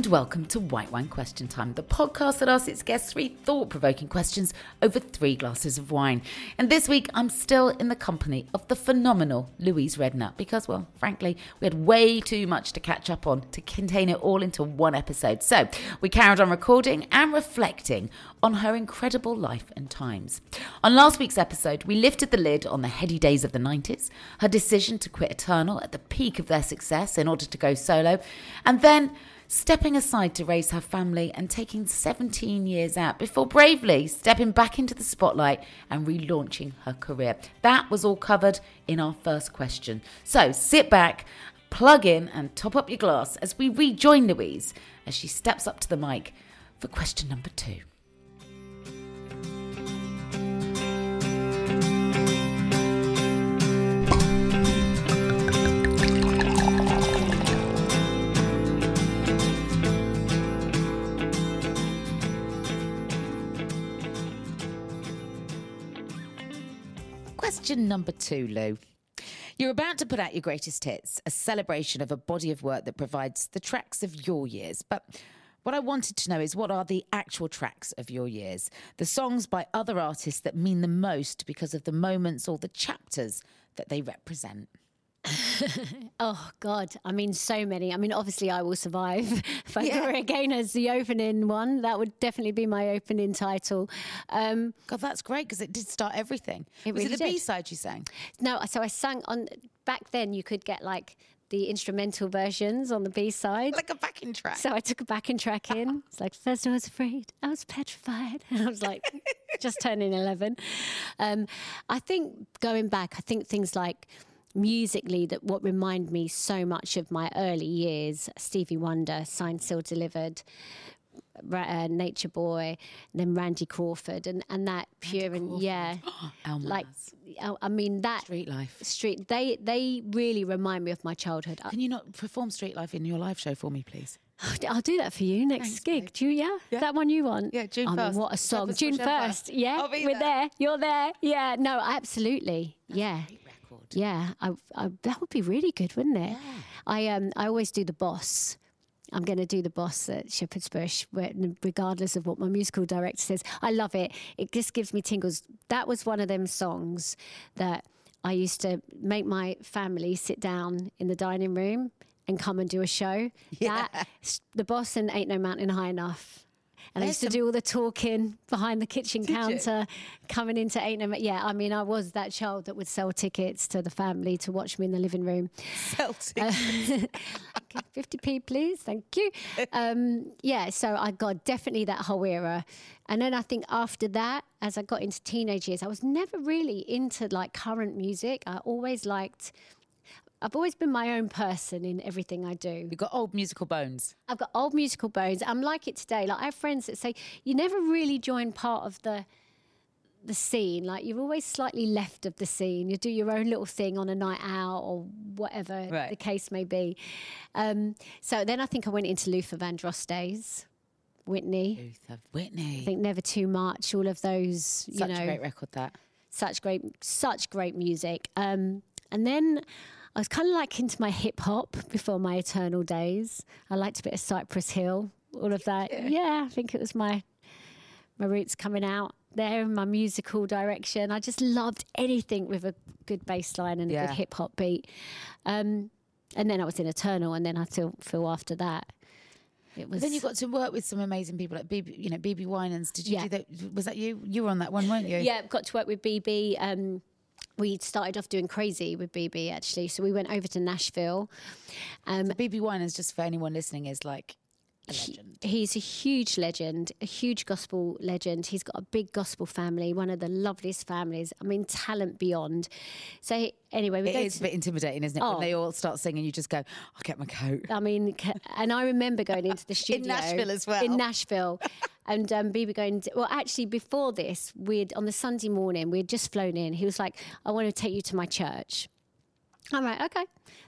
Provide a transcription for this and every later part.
and welcome to White Wine Question Time, the podcast that asks its guests three thought provoking questions over three glasses of wine. And this week, I'm still in the company of the phenomenal Louise Redknapp because, well, frankly, we had way too much to catch up on to contain it all into one episode. So we carried on recording and reflecting on her incredible life and times. On last week's episode, we lifted the lid on the heady days of the 90s, her decision to quit Eternal at the peak of their success in order to go solo, and then stepping aside to raise her family and taking 17 years out before bravely stepping back into the spotlight and relaunching her career. That was all covered in our first question. So sit back, plug in, and top up your glass as we rejoin Louise as she steps up to the mic for question number two. Question number two, Lou. You're about to put out your greatest hits, a celebration of a body of work that provides the tracks of your years. But what I wanted to know is what are the actual tracks of your years? The songs by other artists that mean the most because of the moments or the chapters that they represent. oh God! I mean, so many. I mean, obviously, I will survive. if I yeah. again as the opening one, that would definitely be my opening title. Um, God, that's great because it did start everything. It Was really it the B side you sang? No, so I sang on. Back then, you could get like the instrumental versions on the B side. Like a backing track. So I took a backing track in. It's like, first I was afraid, I was petrified. And I was like, just turning 11. Um, I think going back, I think things like musically that what remind me so much of my early years Stevie Wonder, Signed, Sealed, Delivered. Uh, Nature Boy, then Randy Crawford, and, and that pure and yeah, like I mean that Street Life, Street. They they really remind me of my childhood. Can you not perform Street Life in your live show for me, please? I'll do that for you next Thanks, gig. babe. Do you, yeah? Yeah. That one you want? Yeah, June I mean, 1st. what a song. June 1st. Yeah. We're there. there. You're there. Yeah. No, absolutely. yeah. Great Yeah. I, I, that would be really good, wouldn't it? I um I always do the boss. I'm going to do the boss at Shepherd's Bush, regardless of what my musical director says. I love it. It just gives me tingles. That was one of them songs that I used to make my family sit down in the dining room and come and do a show. That the boss and Ain't No Mountain High Enough. And I There's used to do all the talking behind the kitchen you? counter, coming into Ain't No Yeah, I mean, I was that child that would sell tickets to the family to watch me in the living room. Celtic. Uh, 50p, please. Thank you. Um, yeah, so I got definitely that whole era. And then I think after that, as I got into teenage years, I was never really into like current music. I always liked, I've always been my own person in everything I do. You've got old musical bones. I've got old musical bones. I'm like it today. Like I have friends that say you never really join part of the the scene. Like you're always slightly left of the scene. You do your own little thing on a night out or whatever Right. the case may be. Um, so then I think I went into Luther Vandross days, Whitney. Luther, Whitney. I think Never Too Much. All of those, you Such know, a great record that. such great, such great music. Um, and then I was kind of like into my hip hop before my Eternal days. I liked a bit of Cypress Hill, all of that. Yeah, I think it was my my roots coming out there in my musical direction. I just loved anything with a good bass line and a good hip hop beat. Um, and then I was in Eternal, and then I feel feel after that. It was Then you got to work with some amazing people like BB, you know, BB Winans. Did you Yeah. do that? Was that you? You were on that one, weren't you? Yeah, got to work with BB. Um, we started off doing crazy with BB actually. So we went over to Nashville. Um, BB One is just for anyone listening, is like a he- legend. he's a huge legend, a huge gospel legend. He's got a big gospel family, one of the loveliest families. I mean, talent beyond. So he- anyway, we It go is to- a bit intimidating, isn't it? Oh. When they all start singing, you just go, I'll get my coat. I mean, and I remember going into the studio in Nashville as well. In Nashville, and um, going. To, well, actually, before this, we'd on the Sunday morning we'd just flown in. He was like, "I want to take you to my church." I'm like, "Okay,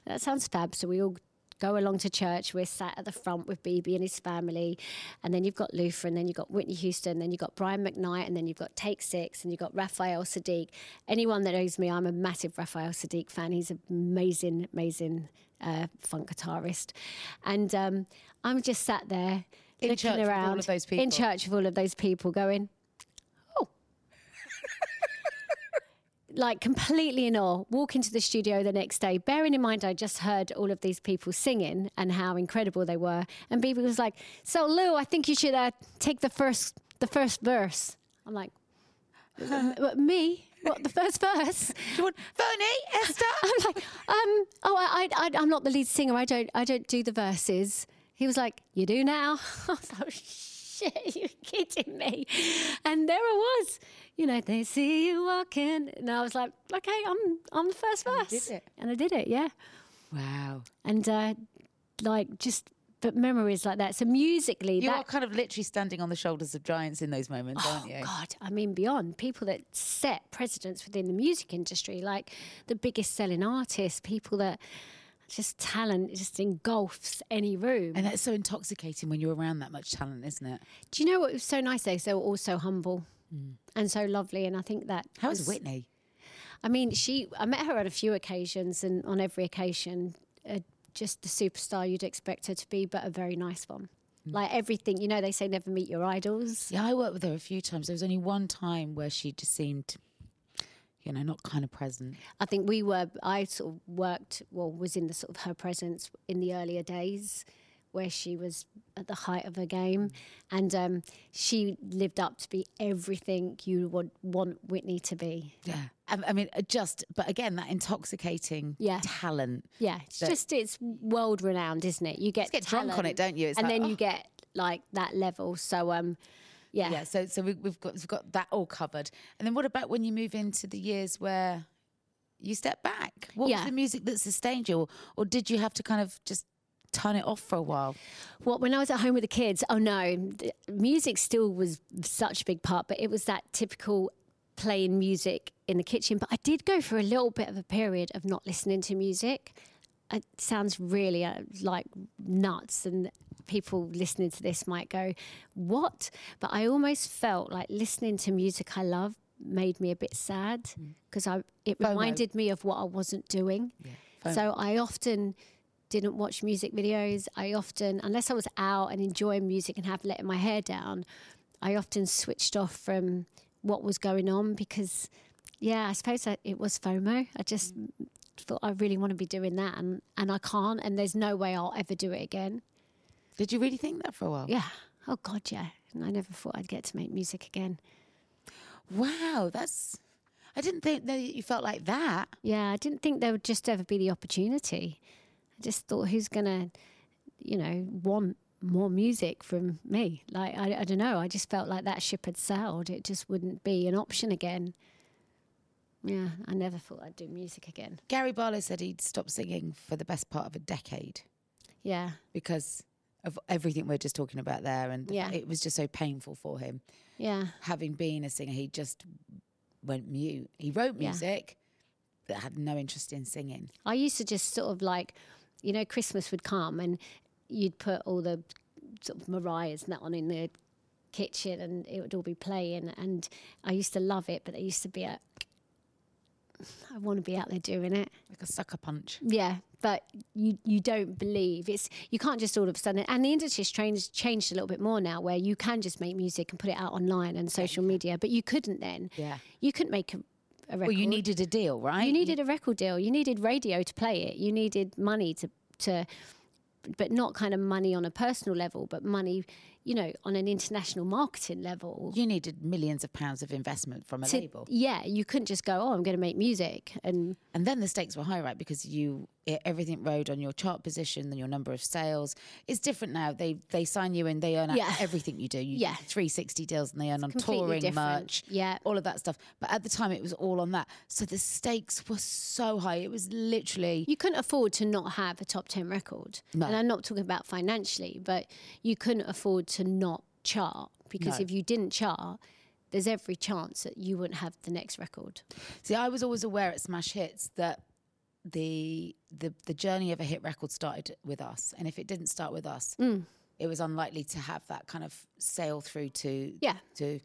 that sounds fab." So we all go along to church. We're sat at the front with BB and his family, and then you've got Luther, and then you've got Whitney Houston, then you've got Brian McKnight, and then you've got Take Six, and you've got Raphael Saadiq. Anyone that knows me, I'm a massive Raphael Saadiq fan. He's an amazing, amazing uh, funk guitarist, and um, I'm just sat there In looking church with all around of those in church with all of those people, going, "Oh." like completely in awe. Walk into the studio the next day, bearing in mind I just heard all of these people singing and how incredible they were. And BB was like, "So Lou, I think you should uh, take the first the first verse." I'm like, "What, "Me? What the first verse?" Do want Vernie, Esther? I'm like, um, oh, I, I, I'm not the lead singer. I don't, I don't do the verses. He was like, you do now. I was like, shit, you're kidding me. And there I was. You know, they see you walking, and I was like, okay, I'm, I'm the first you verse. did it. And I did it, yeah. wow. And uh, like just, but memories like that. So musically, You that are kind of literally standing on the shoulders of giants in those moments, aren't you? Oh, God, I mean, beyond people that set precedents within the music industry, like the biggest selling artists, people that just talent just engulfs any room. And that's so intoxicating when you're around that much talent, isn't it? Do you know what was so nice? They were all so humble and so lovely. And I think that. How was Whitney? I mean, she. I met her on a few occasions, and on every occasion, uh, just the superstar you'd expect her to be, but a very nice one. Like everything, you know, they say never meet your idols. Yeah, I worked with her a few times. There was only one time where she just seemed, you know, not kind of present. I think we were. I sort of worked, well, was in the sort of her presence in the earlier days, where she was at the height of her game, and um, she lived up to be everything you would want Whitney to be. Yeah. I, I mean, uh, just, but again, that intoxicating Yeah. talent. Yeah, it's just it's world renowned, isn't it? You get get drunk on it, don't you? It's and like, then oh. you get like that level. So um, yeah, Yeah. So, so we, we've got we've got that all covered. And then what about when you move into the years where you step back? What Yeah. was the music that sustained you, or, or did you have to kind of just turn it off for a while? What when I was at home with the kids? Oh no, the music still was such a big part, but it was that typical playing music in the kitchen. But I did go for a little bit of a period of not listening to music. It sounds really uh, like nuts, and people listening to this might go, "What?" But I almost felt like listening to music I love made me a bit sad mm. because I it reminded me of what I wasn't doing. So I often didn't watch music videos. I often, unless I was out and enjoying music and have letting my hair down, I often switched off from what was going on because, yeah, I suppose that it was FOMO. I just mm. thought I really want to be doing that and, and I can't, and there's no way I'll ever do it again. Did you really think that for a while? Yeah. Oh, God, yeah. And I never thought I'd get to make music again. Wow, that's. I didn't think that you felt like that. Yeah, I didn't think there would just ever be the opportunity. I just thought, who's going to, you know, want more music from me? Like, I, I don't know. I just felt like that ship had sailed. It just wouldn't be an option again. Yeah, I never thought I'd do music again. Gary Barlow said he'd stopped singing for the best part of a decade Yeah. because of everything we're just talking about there, and Yeah. it was just so painful for him. Yeah. Having been a singer, he just went mute. He wrote Yeah. music, but had no interest in singing. I used to just sort of like, you know, Christmas would come and you'd put all the sort of Mariahs and that on in the kitchen and it would all be playing. And I used to love it, but there used to be a, I want to be out there doing it. Like a sucker punch. Yeah, but you you don't believe it's you can't just all of a sudden and the industry's changed changed a little bit more now where you can just make music and put it out online and social media, but you couldn't then. Yeah. You couldn't make a, a record. Well, you needed a deal, right? You needed a record deal. You needed radio to play it. You needed money to to, but not kind of money on a personal level, but money, you know, on an international marketing level. You needed millions of pounds of investment from a To- label. yeah, you couldn't just go, oh, I'm going to make music, and And then the stakes were high, right? Because you everything rode on your chart position and your number of sales. It's different now. They they sign you and they earn Yeah. everything you do. You Yeah. do 360 deals and they earn on touring, different. merch, Yeah. all of that stuff. But at the time, it was all on that. So the stakes were so high. It was literally you couldn't afford to not have a top 10 record. No. And I'm not talking about financially, but you couldn't afford to not chart because No. if you didn't chart, there's every chance that you wouldn't have the next record. See, I was always aware at Smash Hits that the the the journey of a hit record started with us, and if it didn't start with us, Mm. it was unlikely to have that kind of sail through to Yeah. to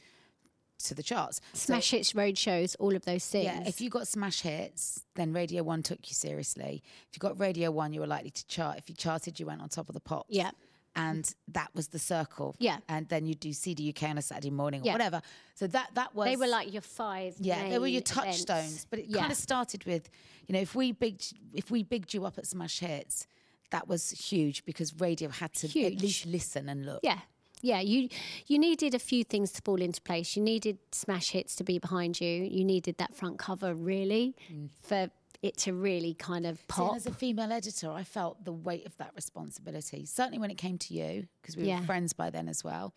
to the charts. So- Smash hits, road shows, all of those things. yeah, if you got smash hits, then Radio One took you seriously. If you got Radio One, you were likely to chart. If you charted, you went on top of the pops. Yeah. And that was the circle. Yeah. and then you'd do CD UK on a Saturday morning or Yeah. whatever. So that that was they were like your five. yeah, they were your main events. touchstones. But it Yeah. kind of started with, you know, if we bigged if we bigged you up at Smash Hits, that was huge because radio had to at least listen and look. Yeah. Yeah, you you needed a few things to fall into place. You needed smash hits to be behind you. You needed that front cover really mm. for it to really kind of See, pop. as a female editor, I felt the weight of that responsibility. Certainly when it came to you, because we Yeah. were friends by then as well.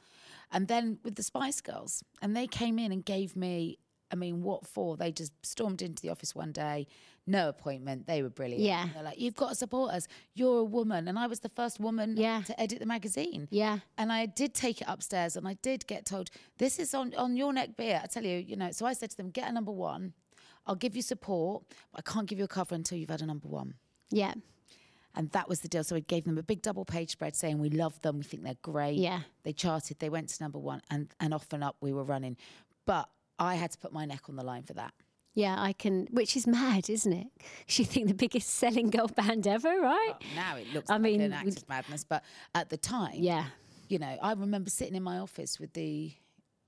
And then with the Spice Girls, and they came in and gave me, I mean, what for? They just stormed into the office one day, no appointment. They were brilliant. Yeah. They're like, you've got to support us. You're a woman. And I was the first woman Yeah. to edit the magazine. Yeah. And I did take it upstairs and I did get told, this is on, on your neck beer. I tell you, you know, so I said to them, get a number one. I'll give you support, but I can't give you a cover until you've had a number one. yeah. And that was the deal. So we gave them a big double page spread saying we love them, we think they're great. Yeah. They charted, they went to number one, and, and off and up we were running. But I had to put my neck on the line for that. Yeah, I can, which is mad, isn't it? you think the biggest selling girl band ever, right? Now it looks I like mean, an act of madness, but at the time, Yeah. you know, I remember sitting in my office with the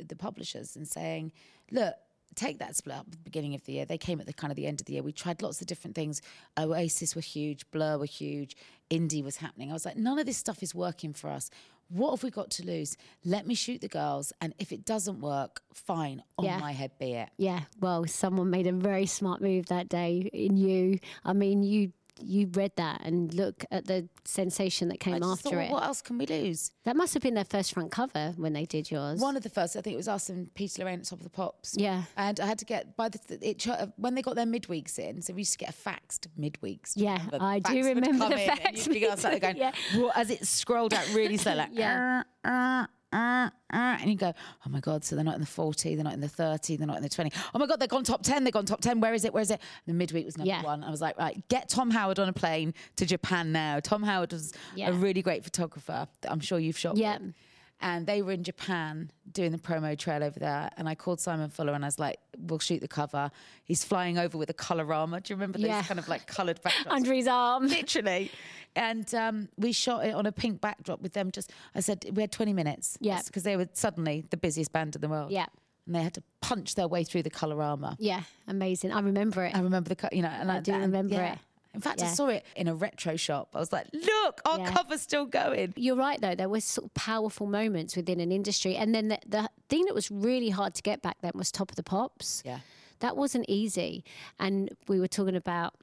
the publishers and saying, "Look, take that split up at the beginning of the year. They came at the kind of the end of the year. We tried lots of different things. Oasis were huge, Blur were huge, indie was happening. I was like, none of this stuff is working for us. What have we got to lose? Let me shoot the girls, and if it doesn't work, fine. On Yeah. my head be it. Yeah. Well, someone made a very smart move that day in you. I mean, you you read that and look at the sensation that came after thought, it. what else can we lose? That must have been their first front cover when they did yours. One of the first, I think it was us and Peter Loraine at Top of the Pops. Yeah. And I had to get by the it, when they got their midweeks in. So we used to get a faxed midweeks. Yeah. I do remember the fax you'd be outside there going, Yeah. "What?" as it scrolled out really slow, like Yeah. "Uh, uh, uh, uh," and you go, oh my god! So they're not in the forty, they're not in the thirty, they're not in the twenty. Oh my god, they've gone top ten, they've gone top ten. Where is it? Where is it? And the midweek was number Yeah. one. I was like, right, get Tom Howard on a plane to Japan now. Tom Howard was Yeah. a really great photographer that I'm sure you've shot. Yeah. with and they were in Japan doing the promo trail over there. And I called Simon Fuller and I was like, "We'll shoot the cover." He's flying over with a colorama. Do you remember those Yeah. kind of like coloured backdrops? Under his arm. Literally. And um, we shot it on a pink backdrop with them. Just I said we had 20 minutes. Yeah. because they were suddenly the busiest band in the world. Yeah. and they had to punch their way through the colorama. Yeah, amazing. I remember it. I remember the, you know, and I do and- remember yeah. it. In fact, I saw it in a retro shop. I was like, "Look, our Yeah. cover's still going." You're right, though. There were sort of powerful moments within an industry. And then the, the thing that was really hard to get back then was Top of the Pops. Yeah. That wasn't easy. And we were talking about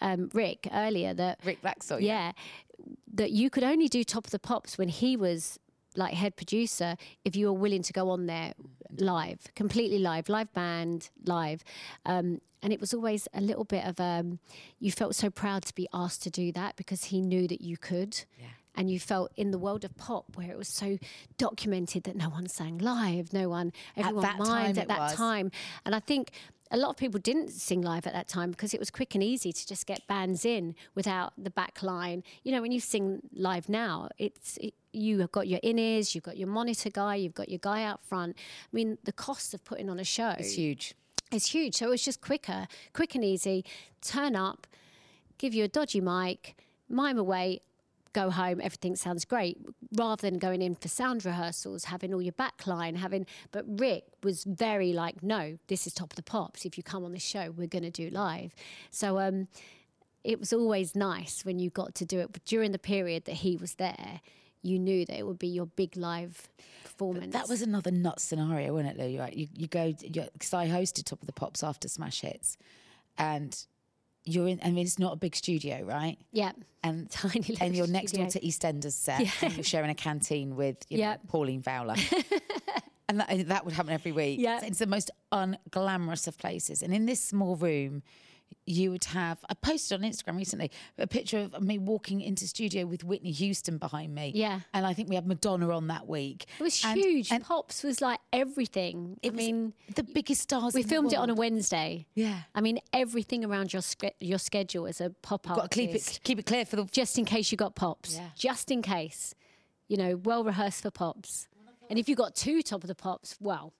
um, Rick earlier that, Rick Blaxill. yeah, that you could only do Top of the Pops when he was like head producer if you were willing to go on there live, completely live, live band, live. Um, and it was always a little bit of um, you felt so proud to be asked to do that because he knew that you could. and you felt in the world of pop where it was so documented that no one sang live, no one, everyone that time mimed at that was. time. And I think a lot of people didn't sing live at that time because it was quick and easy to just get bands in without the back line. You know, when you sing live now, it's it, you have got your in ears, you've got your monitor guy, you've got your guy out front. I mean, the cost of putting on a show is huge. it's huge. So it's just quicker, quick and easy. Turn up, give you a dodgy mic, mime away, go home. Everything sounds great. Rather than going in for sound rehearsals, having all your backline, having. But Rick was very like, no, this is top of the pops. If you come on the show, we're going to do live. So um, it was always nice when you got to do it. But during the period that he was there, you knew that it would be your big live performance. That was another nut scenario, wasn't it, Lou? You, you go, because I hosted Top of the Pops after Smash Hits, and you're in, I mean, it's not a big studio, right? yeah. And, Tiny little and you're next door to EastEnders set, and you're sharing a canteen with you know, Pauline Fowler. and that, that would happen every week. Yeah. It's the most unglamorous of places. And in this small room, you would have, I posted on Instagram recently a picture of me walking into studio with Whitney Houston behind me. Yeah. And I think we had Madonna on that week. It was And- huge. and Pops was like everything. I mean, the biggest stars we in the filmed it on a. Wednesday. Yeah. I mean, everything around your your schedule as a pop up. Got to keep it, keep it clear for the just in case you got pops. Yeah. Just in case, you know, well rehearsed for pops. And if you got two top of the pops, well,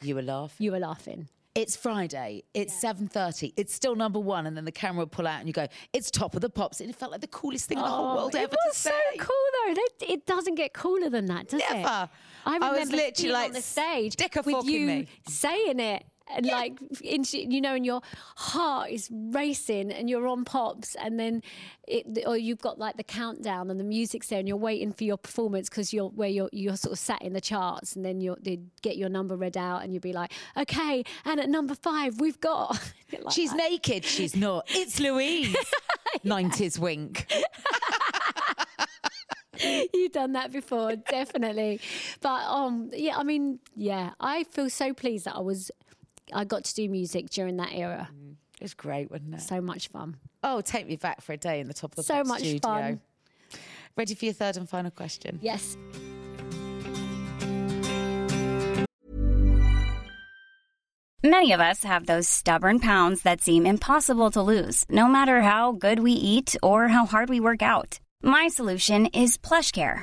You were laughing. you were laughing. It's Friday. It's seven thirty. It's still number one, and then the camera will pull out, and you go, "It's top of the pops." And it felt like the coolest thing in the whole oh, world Oh, it ever was to so say. cool though. It doesn't get cooler than that, does it? Never. I I was literally like, on the stage "Stick a with you me." saying it. And like, in, you know, and your heart is racing, and you're on pops, and then, it, or you've got like the countdown, and the music's there, and you're waiting for your performance because you're where you're you're sort of sat in the charts, and then you they get your number read out, and you'll be like, okay, and at number five we've got. like She's that. naked. She's not. It's Louise. Nineties wink. You've done that before, definitely. But um, yeah, I mean, yeah, I feel so pleased that I was, I got to do music during that era. Mm. It was great, wasn't it? So much fun. Oh, take me back for a day in the top of the So much studio. fun. Ready for your third and final question? Yes. Many of us have those stubborn pounds that seem impossible to lose, no matter how good we eat or how hard we work out. My solution is PlushCare.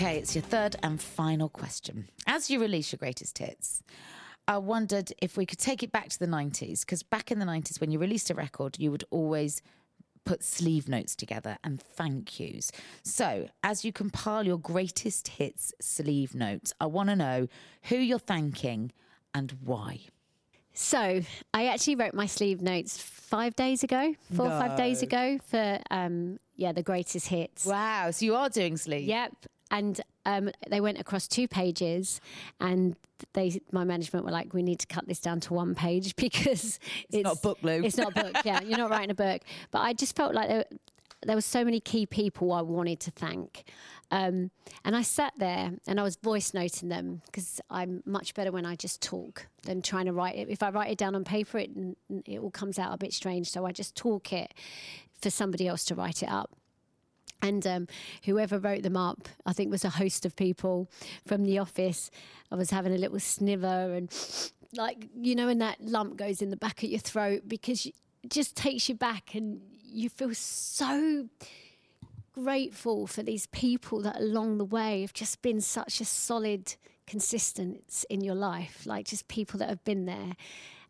Okay, it's your third and final question. As you release your greatest hits, I wondered if we could take it back to the 90s, because back in the 90s, when you released a record, you would always put sleeve notes together and thank yous. So, as you compile your greatest hits sleeve notes, I want to know who you're thanking and why. So I actually wrote my sleeve notes five days ago, four or five days ago for um, yeah the greatest hits. Wow, so you are doing sleeve. Yep. And um, they went across two pages, and they my management were like, "We need to cut this down to one page because it's, not a book, Lou. It's not a book. Yeah, you're not writing a book." But I just felt like there, there were so many key people I wanted to thank. Um, and I sat there and I was voice noting them because I'm much better when I just talk than trying to write it. If I write it down on paper, it, it all comes out a bit strange. So I just talk it for somebody else to write it up. And um, whoever wrote them up, I think was a host of people from the office. I was having a little sniver and like, you know, when that lump goes in the back of your throat because it just takes you back and you feel so grateful for these people that along the way have just been such a solid consistency in your life, like just people that have been there.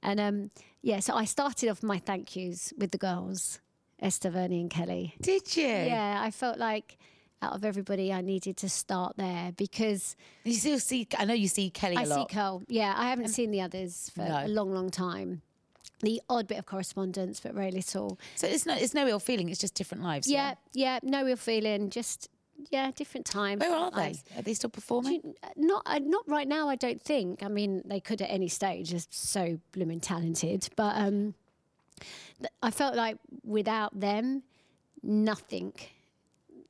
And um, yeah, so I started off my thank yous with the girls, Esther, Vernie, and Kelly. Did you? Yeah, I felt like out of everybody, I needed to start there because You still see, I know you see Kelly a I see. Cole. Yeah, I haven't seen the others for No. a long, long time. The odd bit of correspondence, but very little. So it's no, it's no ill feeling. It's just different lives. Yeah, yeah, yeah no real feeling. Just yeah, different times. Where are different they? lives. Are they still performing? you- Not uh, not right now. I don't think. I mean, they could at any stage. They're so blooming talented, but um, I felt like without them, nothing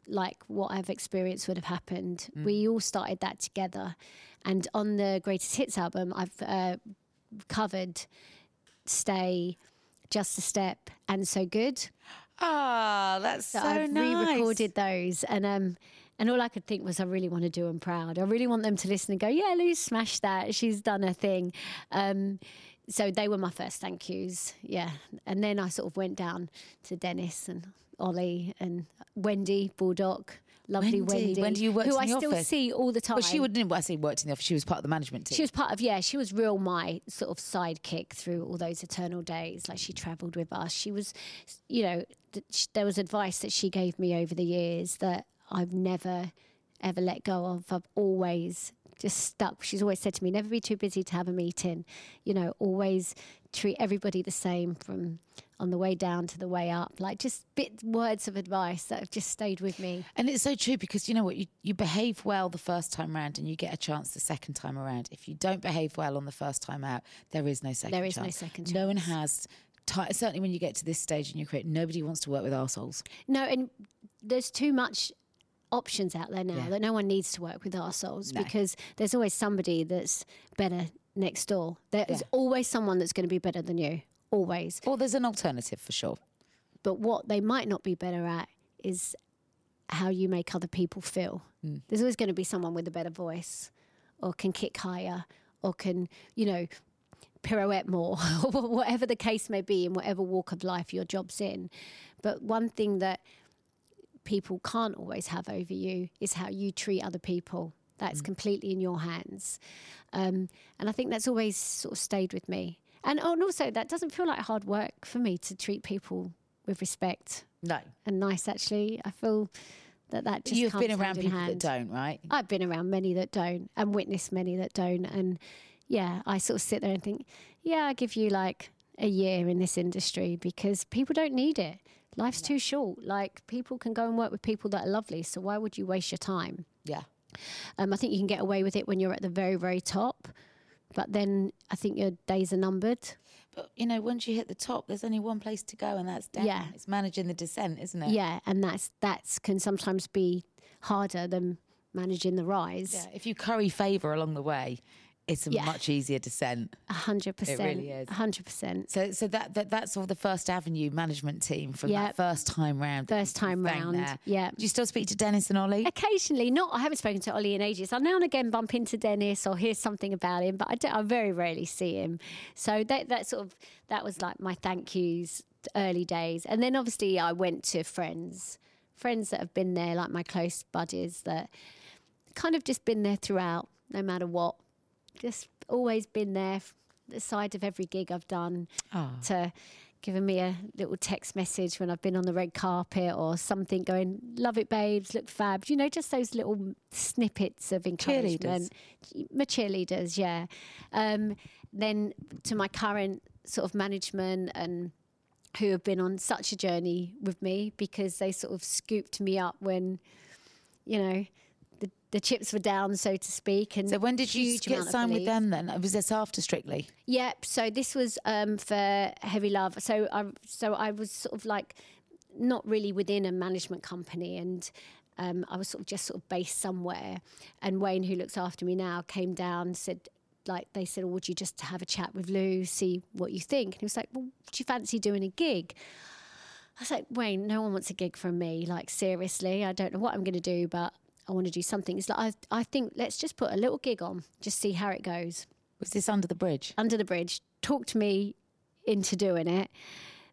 like what I've experienced would have happened. We all started that together, and on the Greatest Hits album, I've uh, covered "Stay," "Just a Step," and "So Good." Ah, that's so, So I've nice. re-recorded those, and um, and all I could think was, I really want to do them proud. I really want them to listen and go, yeah, Lou smashed that. She's done her thing. Um, so they were my first thank yous, yeah. And then I sort of went down to Dennis and Ollie and Wendy Bulldog, lovely Wendy. Wendy, Wendy, you worked who I still office. see all the time. But she wouldn't. Well, I say worked in the office. She was part of the management team. She was part of yeah. She was real my sort of sidekick through all those eternal days. Like she travelled with us. She was, you know, th- sh- there was advice that she gave me over the years that I've never ever let go of. I've always just stuck. She's always said to me, never be too busy to have a meeting. You know, always treat everybody the same from on the way down to the way up. Like just bit words of advice that have just stayed with me. And it's so true because you know what? You, you behave well the first time round and you get a chance the second time around. If you don't behave well on the first time out, there is no second There is no second chance. No one has, ti certainly when you get to this stage in your career, nobody wants to work with arseholes. No, and there's too much options out there now Yeah. that no one needs to work with ourselves because there's always somebody that's better next door. There is Yeah. always someone that's going to be better than you, always. Or there's an alternative for sure. But what they might not be better at is how you make other people feel. Mm. There's always going to be someone with a better voice or can kick higher or can, you know, pirouette more or whatever the case may be in whatever walk of life your job's in. But one thing that people can't always have over you is how you treat other people. That's completely in your hands. Um, and I think that's always sort of stayed with me. And, oh, and also, that doesn't feel like hard work for me to treat people with respect No. and nice, actually. I feel that that just You've been around hand people that don't, right? I've been around many that don't and witnessed many that don't. And yeah, I sort of sit there and think, yeah, I give you like a year in this industry because people don't need it. Life's too short. Like people can go and work with people that are lovely. So why would you waste your time? Yeah. Um, I think you can get away with it when you're at the very, very top. But then I think your days are numbered. But you know, once you hit the top, there's only one place to go, and that's down. Yeah. It's managing the descent, isn't it? Yeah, and that's that's can sometimes be harder than managing the rise. Yeah. If you curry favour along the way, it's a Yeah. much easier descent. A hundred percent. It really is. A hundred percent. So, so that, that that's all the First Avenue management team from Yeah. that first time round. First time round, yeah. Do you still speak to Dennis and Ollie? Occasionally, not. I haven't spoken to Ollie in ages. I now and again bump into Dennis or hear something about him, but I, don't, I very rarely see him. So that that sort of that was like my thank yous early days, and then obviously I went to friends, friends that have been there, like my close buddies that kind of just been there throughout, no matter what. Just always been there, the side of every gig I've done, to giving me a little text message when I've been on the red carpet or something, going, "Love it, babes, look fab." You know, just those little snippets of encouragement. My cheerleaders, yeah. Um, then to my current sort of management and who have been on such a journey with me because they sort of scooped me up when, you know, the chips were down, so to speak. And So when did you get signed with them then? Was this after Strictly? Yep. So this was um, for Heavy Love. So I so I was sort of like not really within a management company, and um, I was sort of just sort of based somewhere. And Wayne, who looks after me now, came down said. Like they said, oh, would you just have a chat with Lou, see what you think? And he was like, well, do you fancy doing a gig? I was like, Wayne, no one wants a gig from me. Like, seriously, I don't know what I'm going to do, but I want to do something. It's like, I, I think let's just put a little gig on, just see how it goes Was this under the bridge? under the bridge, talked me into doing it.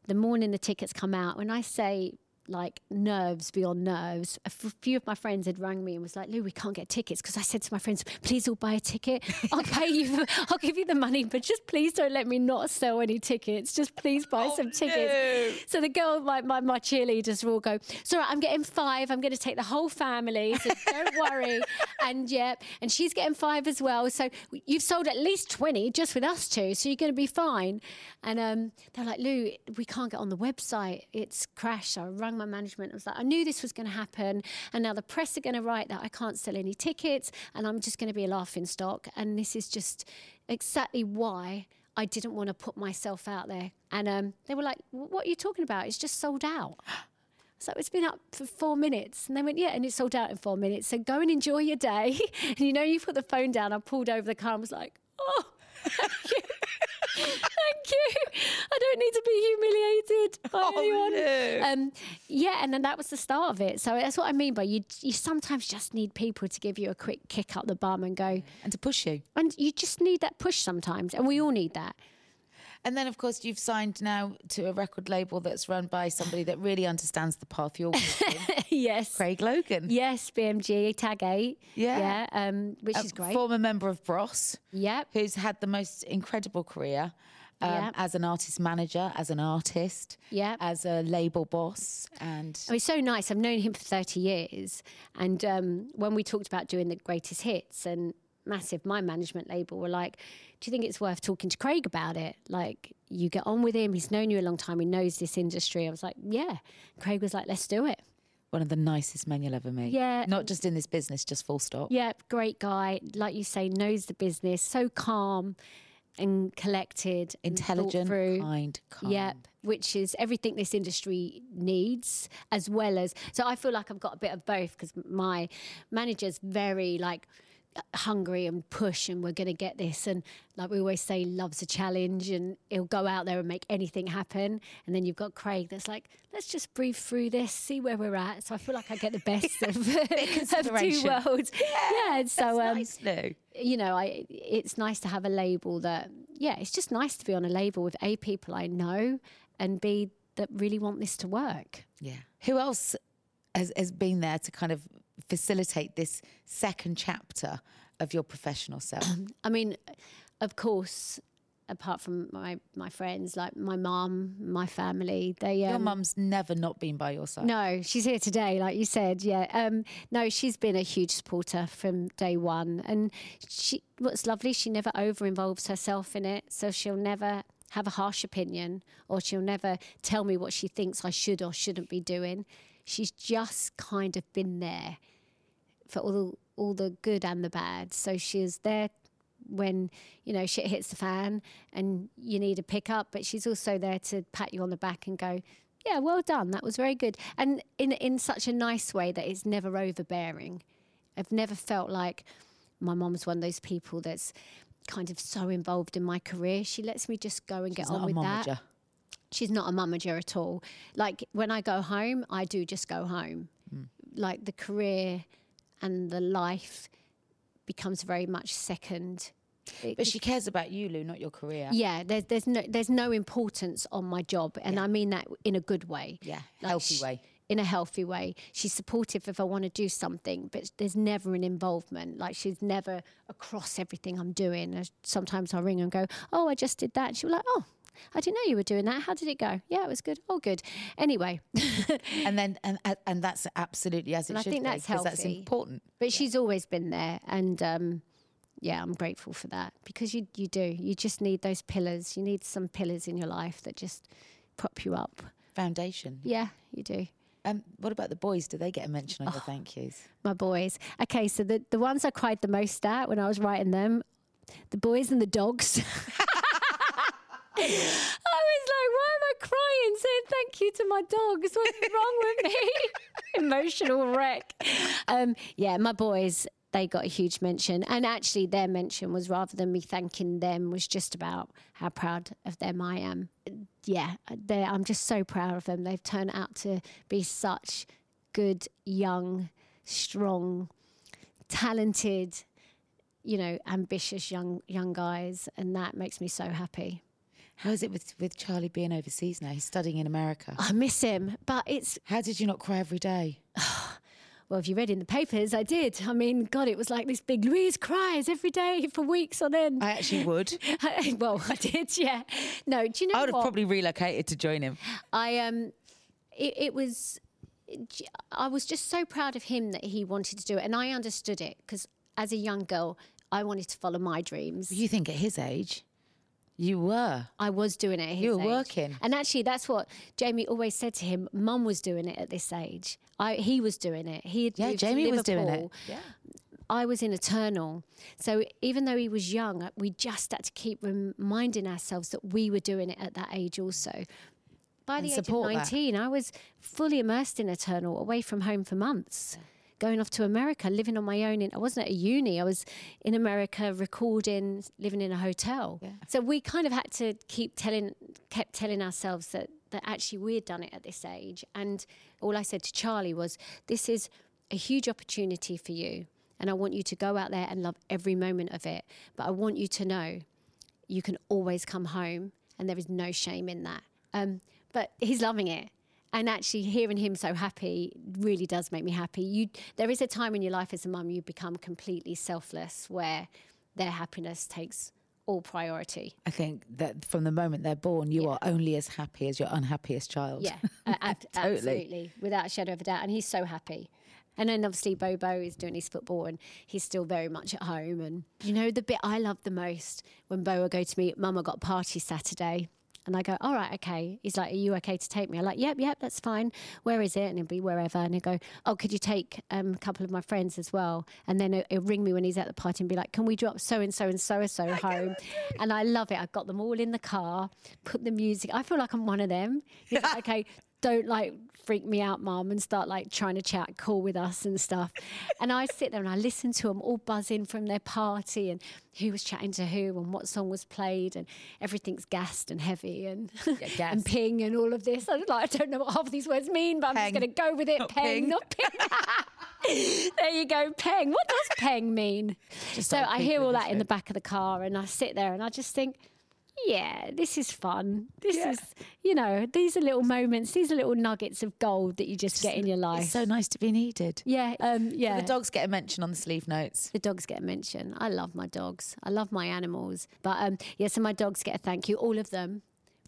The morning the tickets come out, when I say like nerves beyond nerves, a f- few of my friends had rang me and was like, "Lou, we can't get tickets." Because I said to my friends, "Please all buy a ticket. I'll pay you. For, I'll give you the money, but just please don't let me not sell any tickets. Just please buy some tickets." So the girl, my, my my cheerleaders will all go, "It's all right. I'm getting five. I'm going to take the whole family. So don't worry." And yeah, and she's getting five as well. So you've sold at least twenty just with us two. So you're going to be fine. And um, they're like, "Lou, we can't get on the website. It's crashed." So I rang my management. I was like, "I knew this was going to happen, and now the press are going to write that I can't sell any tickets, and I'm just going to be a laughing stock. And this is just exactly why." I didn't want to put myself out there. And um, they were like, What are you talking about? It's just sold out. So it's been up for four minutes. And they went, Yeah, and it's sold out in four minutes. So go and enjoy your day. And you know, you put the phone down. I pulled over the car and was like, Oh. thank you. I don't need to be humiliated by anyone. Um, yeah, and then that was the start of it. So that's what I mean by you. You sometimes just need people to give you a quick kick up the bum and go, And to push you. and you just need that push sometimes, and we all need that. And then, of course, you've signed now to a record label that's run by somebody that really understands the path you're walking. yes. Craig Logan. Yes, BMG Tag Eight. Yeah. yeah, um, which a is great. Former member of Bros. Yep. Who's had the most incredible career um, Yep. as an artist manager, as an artist, Yep. as a label boss. And Oh, it's so nice. I've known him for 30 years. And um, when we talked about doing the greatest hits and Massive, my management label, were like, Do you think it's worth talking to Craig about it? Like, you get on with him. He's known you a long time. He knows this industry. I was like, Yeah. Craig was like, Let's do it. one of the nicest men you'll ever meet. Yeah. Not just in this business, just full stop. Yeah, great guy. Like you say, knows the business. So calm and collected, Intelligent, through. kind, calm. Yep, which is everything this industry needs, as well as. So I feel like I've got a bit of both because my manager's very like hungry and push and we're going to get this. And like we always say loves a challenge and he'll go out there and make anything happen. And then you've got craig that's like let's just breathe through this see where we're at. So i feel like i get the best of, of two worlds. Yeah, and so um, nice, you know, I it's nice to have a label that yeah, it's just nice to be on a label with a people I know and b that really want this to work. Yeah. Who else has, has been there to kind of facilitate this second chapter of your professional self? I mean, of course, apart from my my friends, like my mum, my family, they your um, mum's never not been by your side. No, she's here today, like you said. Yeah. Um, no, she's been a huge supporter from day one. And she, what's lovely, she never over involves herself in it. So she'll never have a harsh opinion or she'll never tell me what she thinks I should or shouldn't be doing. She's just kind of been there for all the, all the good and the bad. So she was there when you know shit hits the fan and you need a pickup, but she's also there to pat you on the back and go, "Yeah, well done. That was very good." And in in such a nice way that it's never overbearing. I've never felt like my mom's one of those people that's kind of so involved in my career. She lets me just go and She's get on with that. She's not a mummager at all. Like when I go home, I do just go home. Hmm. Like the career and the life becomes very much second. It- But she cares about you, Lou, not your career. yeah, there's there's no there's no importance on my job, and I mean that in a good way. Yeah, Like healthy sh- way. In a healthy way, she's supportive if I want to do something, but there's never an involvement. Like she's never across everything I'm doing. Sometimes I ring and go, "Oh, I just did that." And she'll be like, "Oh, I didn't know you were doing that. How did it go? Yeah, it was good. Oh, good. Anyway, And then and and- that's absolutely as it And I should think be, that's 'cause That's healthy. important. but she's always been there, and um, yeah, I'm grateful for that because you you do. You just need those pillars. You need some pillars in your life that just prop you up. Foundation. Yeah, you do. Um, what about the boys? Do they get a mention on your thank yous? My boys. Okay, so the, the ones I cried the most at when I was writing them, the boys and the dogs. I was like, why am I crying saying thank you to my dogs? What's wrong with me? Emotional wreck. Um, yeah, my boys, they got a huge mention. And actually, their mention was rather than me thanking them, was just about how proud of them I am. Yeah, I'm just so proud of them. They've turned out to be such good, young, strong, talented, you know, ambitious young young guys, and that makes me so happy. How is it with, with Charlie being overseas now? He's studying in America. I miss him, but it's How did you not cry every day? well, if you read in the papers, I did. I mean, God, it was like this big Louise cries every day for weeks on end. I actually would. well, I did, yeah. No, do you know I would have probably relocated to join him. I um, it, it was, I was just so proud of him that he wanted to do it, and I understood it because as a young girl, I wanted to follow my dreams. You think at his age, you were. I was doing it. You were age. working. and actually, that's what Jamie always said to him. Mum was doing it at this age. I, he was doing it. He had Yeah, Jamie was doing it. Yeah. I was in Eternal. So even though he was young, we just had to keep reminding ourselves that we were doing it at that age also. By the age of support that. 19, I was fully immersed in Eternal, away from home for months. Going off to America, living on my own. In, I wasn't at a uni. I was in America recording, living in a hotel. So we kind of had to keep telling, kept telling ourselves that that actually we had done it at this age. And all I said to Charlie was, "This is a huge opportunity for you, and I want you to go out there and love every moment of it. But I want you to know you can always come home, and there is no shame in that. Um, but he's loving it. And actually, hearing him so happy really does make me happy. You, there is a time in your life as a mum you become completely selfless, where their happiness takes all priority. I think that from the moment they're born, you are only as happy as your unhappiest child. Yeah, ab- Totally. absolutely, without a shadow of a doubt. And he's so happy. And then obviously Bobo is doing his football and he's still very much at home. And you know the bit I love the most when Beau will go to me, Mum, I got a party Saturday. And I go, all right, okay. He's like, are you okay to take me? I'm like, yep, yep, that's fine. Where is it? And he'll be wherever. And he'll go, oh, could you take um, a couple of my friends as well? And then he'll, ring me when he's at the party and be like, can we drop so and so and so and so home? And I love it. I've got them all in the car, put the music. I feel like I'm one of them. He's like, okay, don't like freak me out, mum, and start like trying to chat cool with us and stuff. And I sit there and I listen to them all buzzing from their party and who was chatting to who and what song was played and everything's gassed and heavy and and ping and all of this. I like, I don't know what half of these words mean, but I'm Peng. just going to go with it. Not peng, ping. not ping. there you go, peng. What does peng mean? Just so I hear all that in the back of the car and I sit there and I just think, yeah, this is fun. This is, you know, these are little moments, these are little nuggets of gold that you just get in your life. It's so nice to be needed. yeah, um, yeah. The dogs get a mention on the sleeve notes. The dogs get a mention. I love my dogs. I love my animals. But um, yeah, so my dogs get a thank you, all of them.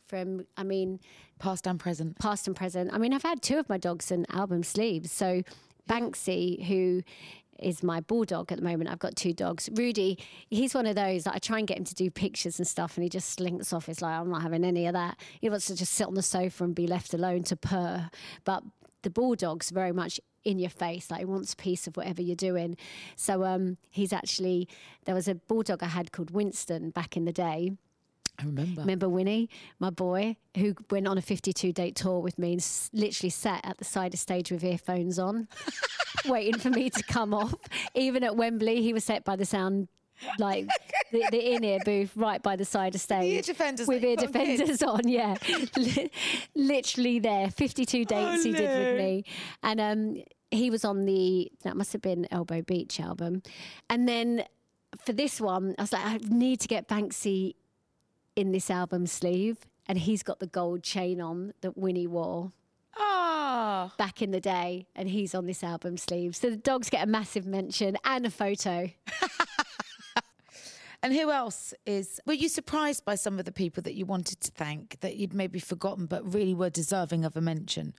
From, I mean, Past and present. past and present. I mean, I've had two of my dogs in album sleeves. So Banksy, who is my bulldog at the moment, I've got two dogs. Rudy, he's one of those that I try and get him to do pictures and stuff, and he just slinks off. It's like I'm not having any of that. He wants to just sit on the sofa and be left alone to purr. But the bulldog's very much in your face like he wants a piece of whatever you're doing so um he's actually there was a bulldog i had called winston back in the day I remember. Remember Winnie, my boy, who went on a 52 date tour with me and s- literally sat at the side of stage with earphones on, waiting for me to come off. Even at Wembley, he was set by the sound. Like the, the in ear booth right by the side of stage. ear defenders With that you ear put on kids? defenders on, yeah. Li- Literally there. 52 dates he did with me. And um, he was on the, that must have been Elbow Beach album. And then for this one, I was like, I need to get Banksy in this album sleeve, and he's got the gold chain on that Winnie wore Ah, back in the day, and he's on this album sleeve. So the dogs get a massive mention and a photo. And who else is? Were you surprised by some of the people that you wanted to thank that you'd maybe forgotten but really were deserving of a mention?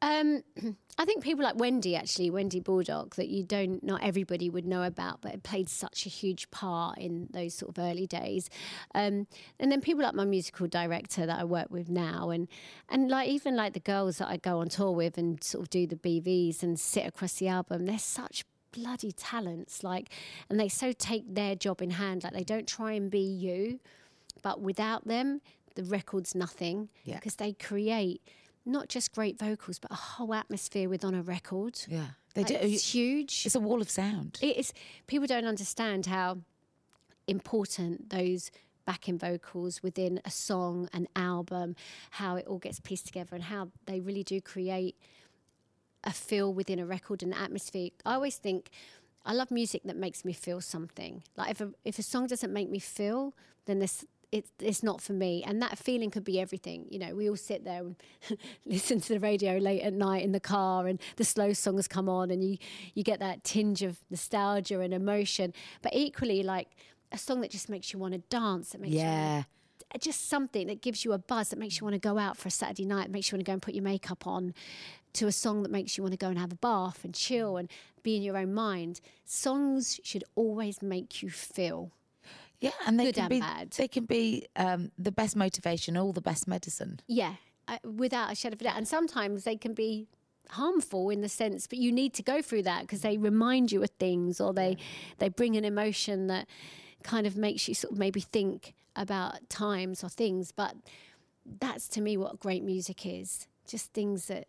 Um, I think people like Wendy, actually, Wendy Bulldog, that you don't, not everybody would know about, but it played such a huge part in those sort of early days. Um, and then people like my musical director that I work with now, and and like even like the girls that I go on tour with and sort of do the BVs and sit across the album. They're such bloody talents, like, and they so take their job in hand. Like they don't try and be you, but without them, the record's nothing Yeah. because they create not just great vocals, but a whole atmosphere with on a record. Yeah, they Like, do. Oh, it's huge. It's a wall of sound. It is. People don't understand how important those backing vocals within a song, an album, how it all gets pieced together, and how they really do create a feel within a record and atmosphere. I always think I love music that makes me feel something. Like if a if a song doesn't make me feel, then this it, it's not for me. And that feeling could be everything. You know, we all sit there and listen to the radio late at night in the car, and the slow songs come on, and you you get that tinge of nostalgia and emotion. But equally, like a song that just makes you want to dance, that makes you Yeah. Just something that gives you a buzz that makes you want to go out for a Saturday night, makes you want to go and put your makeup on, to a song that makes you want to go and have a bath and chill and be in your own mind. Songs should always make you feel. Yeah, and they Good can and be bad. they can be um, the best motivation, all the best medicine. Yeah, uh, without a shadow of a doubt. And sometimes they can be harmful in the sense, but you need to go through that because they remind you of things or they they bring an emotion that kind of makes you sort of maybe think about times or things. But that's to me what great music is. Just things that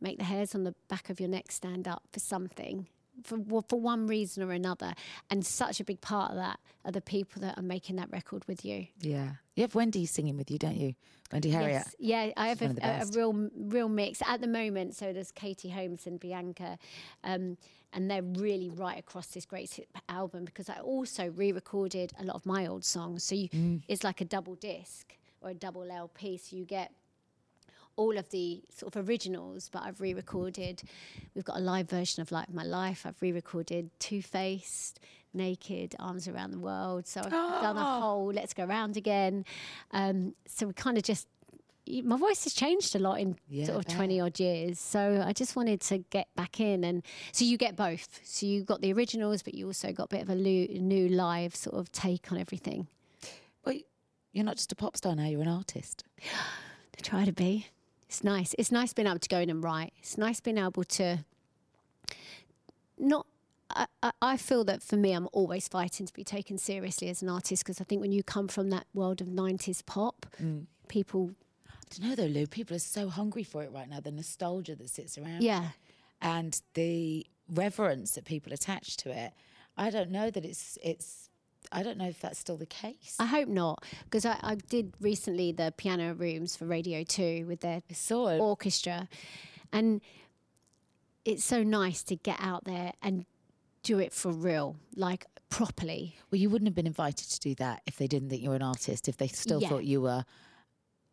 make the hairs on the back of your neck stand up for something. For, for one reason or another, and such a big part of that are the people that are making that record with you. Yeah, you have Wendy singing with you, don't you? Wendy Harriet. Yes. Yeah, I have a, a, real real mix at the moment. So there's Katie Holmes and Bianca, um, and they're really right across this great album because I also re-recorded a lot of my old songs. So you, Mm. it's like a double disc or a double LP. So you get all of the sort of originals, but I've re-recorded. We've got a live version of Light of My Life. I've re-recorded Two Faced, Naked, Arms Around the World. So I've done a whole Let's Go Round Again. Um, so we kind of just my voice has changed a lot in Yeah, sort of 20 odd years. So I just wanted to get back in. And so you get both. So you got the originals, but you also got a bit of a new live sort of take on everything. Well, you're not just a pop star now; you're an artist. to try to be. It's nice. It's nice being able to go in and write. It's nice being able to not. I, I- feel that for me, I'm always fighting to be taken seriously as an artist because I think when you come from that world of 90s pop, mm. people, I don't know though, Lou. People are so hungry for it right now. The nostalgia that sits around, yeah, and the reverence that people attach to it. I don't know that it's it's. I don't know if that's still the case. I hope not because I, I did recently the piano rooms for Radio 2 with their I saw it. orchestra. And it's so nice to get out there and do it for real, like properly. Well, you wouldn't have been invited to do that if they didn't think you were an artist. If they still Yeah. thought you were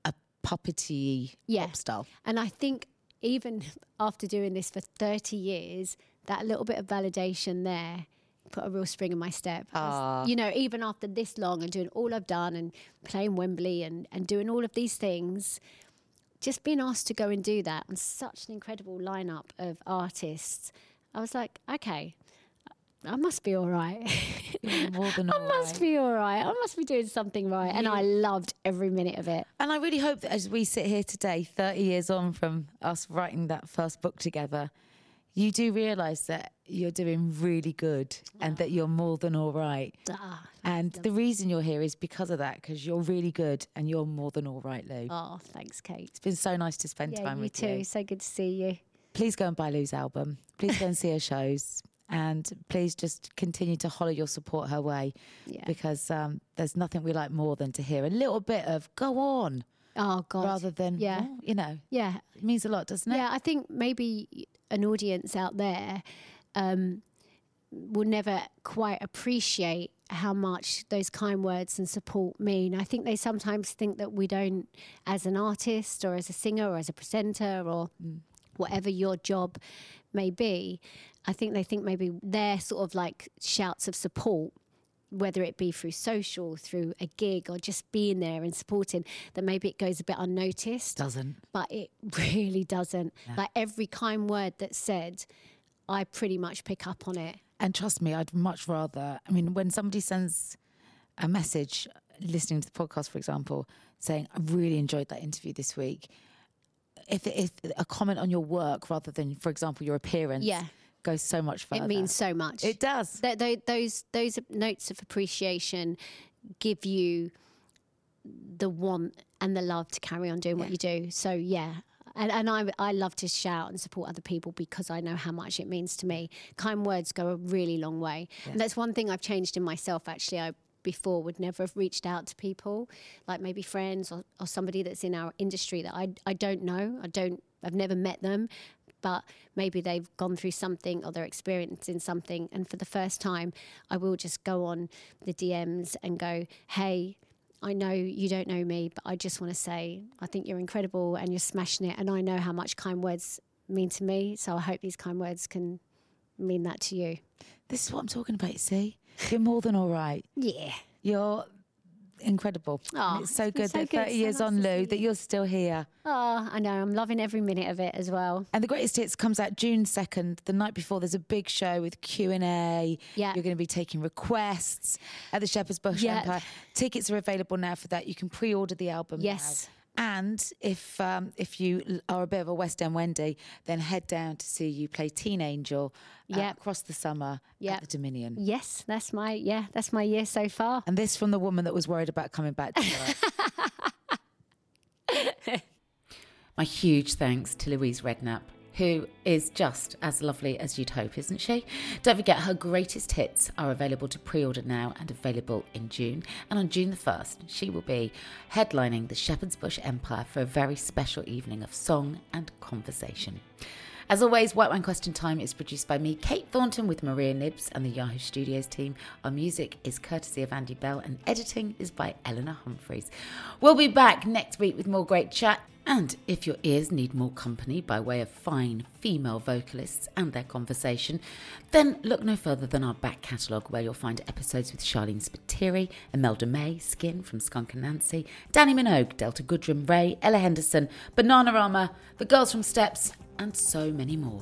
a puppety Yeah. pop star. And I think even after doing this for 30 years, that little bit of validation there put a real spring in my step. Was- ah. You know, even after this long and doing all I've done and playing Wembley and, and doing all of these things, just being asked to go and do that and such an incredible lineup of artists, I was like, okay, I must be all right. More than I all must right. be all right. I must be doing something right. And I loved every minute of it. And I really hope that as we sit here today, 30 years on from us writing that first book together, you do realise that you're doing really good and that you're more than all right. Ah, And the reason you're here is because of that, because you're really good and you're more than all right, Lou. oh, thanks, Kate. It's been so nice to spend Yeah, time you with too. you. So good to see you. Please go and buy Lou's album. Please go and see her shows. And please just continue to holler your support her way Yeah. because um, there's nothing we like more than to hear a little bit of go on Oh God. rather than, yeah, "Oh," you know, yeah, it means a lot, doesn't it? yeah. I think maybe an audience out there um, will never quite appreciate how much those kind words and support mean. I think they sometimes think that we don't, as an artist or as a singer or as a presenter or whatever your job may be. I think they think maybe their sort of like shouts of support whether it be through social, through a gig, or just being there and supporting, that maybe it goes a bit unnoticed. Doesn't. But it really doesn't. Like every kind word that's said, I pretty much pick up on it. And trust me, I'd much rather. I mean, when somebody sends a message, listening to the podcast, for example, saying, I really enjoyed that interview this week. If, if a comment on your work rather than, for example, your appearance, Yeah. goes so much further. It means so much. It does. Th- th- those those notes of appreciation give you the want and the love to carry on doing what you do. So yeah. And, and I, I love to shout and support other people because I know how much it means to me. Kind words go a really long way. And that's one thing I've changed in myself, actually. I before would never have reached out to people, like maybe friends or, or somebody that's in our industry that I, I don't know. I don't, I've never met them, but maybe they've gone through something or they're experiencing something. And for the first time, I will just go on the DMs and go, hey, I know you don't know me, but I just want to say I think you're incredible and you're smashing it. And I know how much kind words mean to me. So I hope these kind words can mean that to you. This is what I'm talking about, see? You're more than all right. Yeah. You're incredible. Aw, it's so it's good so that good, 30 so years nice on, Lou, that you. you're still here. Oh, I know. I'm loving every minute of it as well. And the greatest hits comes out June second. The night before, there's a big show with Q and A. Yeah. you're going to be taking requests at the Shepherd's Bush Yeah. Empire. Tickets are available now for that. You can pre-order the album. now. Yes. And if um, if you are a bit of a West End Wendy, then head down to see you play Teen Angel uh, Yep. across the summer Yep. at the Dominion. Yes, that's my yeah, that's my year so far. And this from the woman that was worried about coming back to work. My huge thanks to Louise Redknapp, who is just as lovely as you'd hope, isn't she? Don't forget, her greatest hits are available to pre order now and available in June. And on June the 1st, she will be headlining the Shepherd's Bush Empire for a very special evening of song and conversation. As always, White Wine Question Time is produced by me, Kate Thornton, with Maria Nibbs and the Yahoo Studios team. Our music is courtesy of Andy Bell, and editing is by Eleanor Humphreys. We'll be back next week with more great chat. And if your ears need more company by way of fine female vocalists and their conversation, then look no further than our back catalogue where you'll find episodes with Sharleen Spiteri, Imelda May, Skin from Skunk and Nancy, Dannii Minogue, Delta Goodrem, Raye, Ella Henderson, Bananarama, The Girls from Steps, and so many more.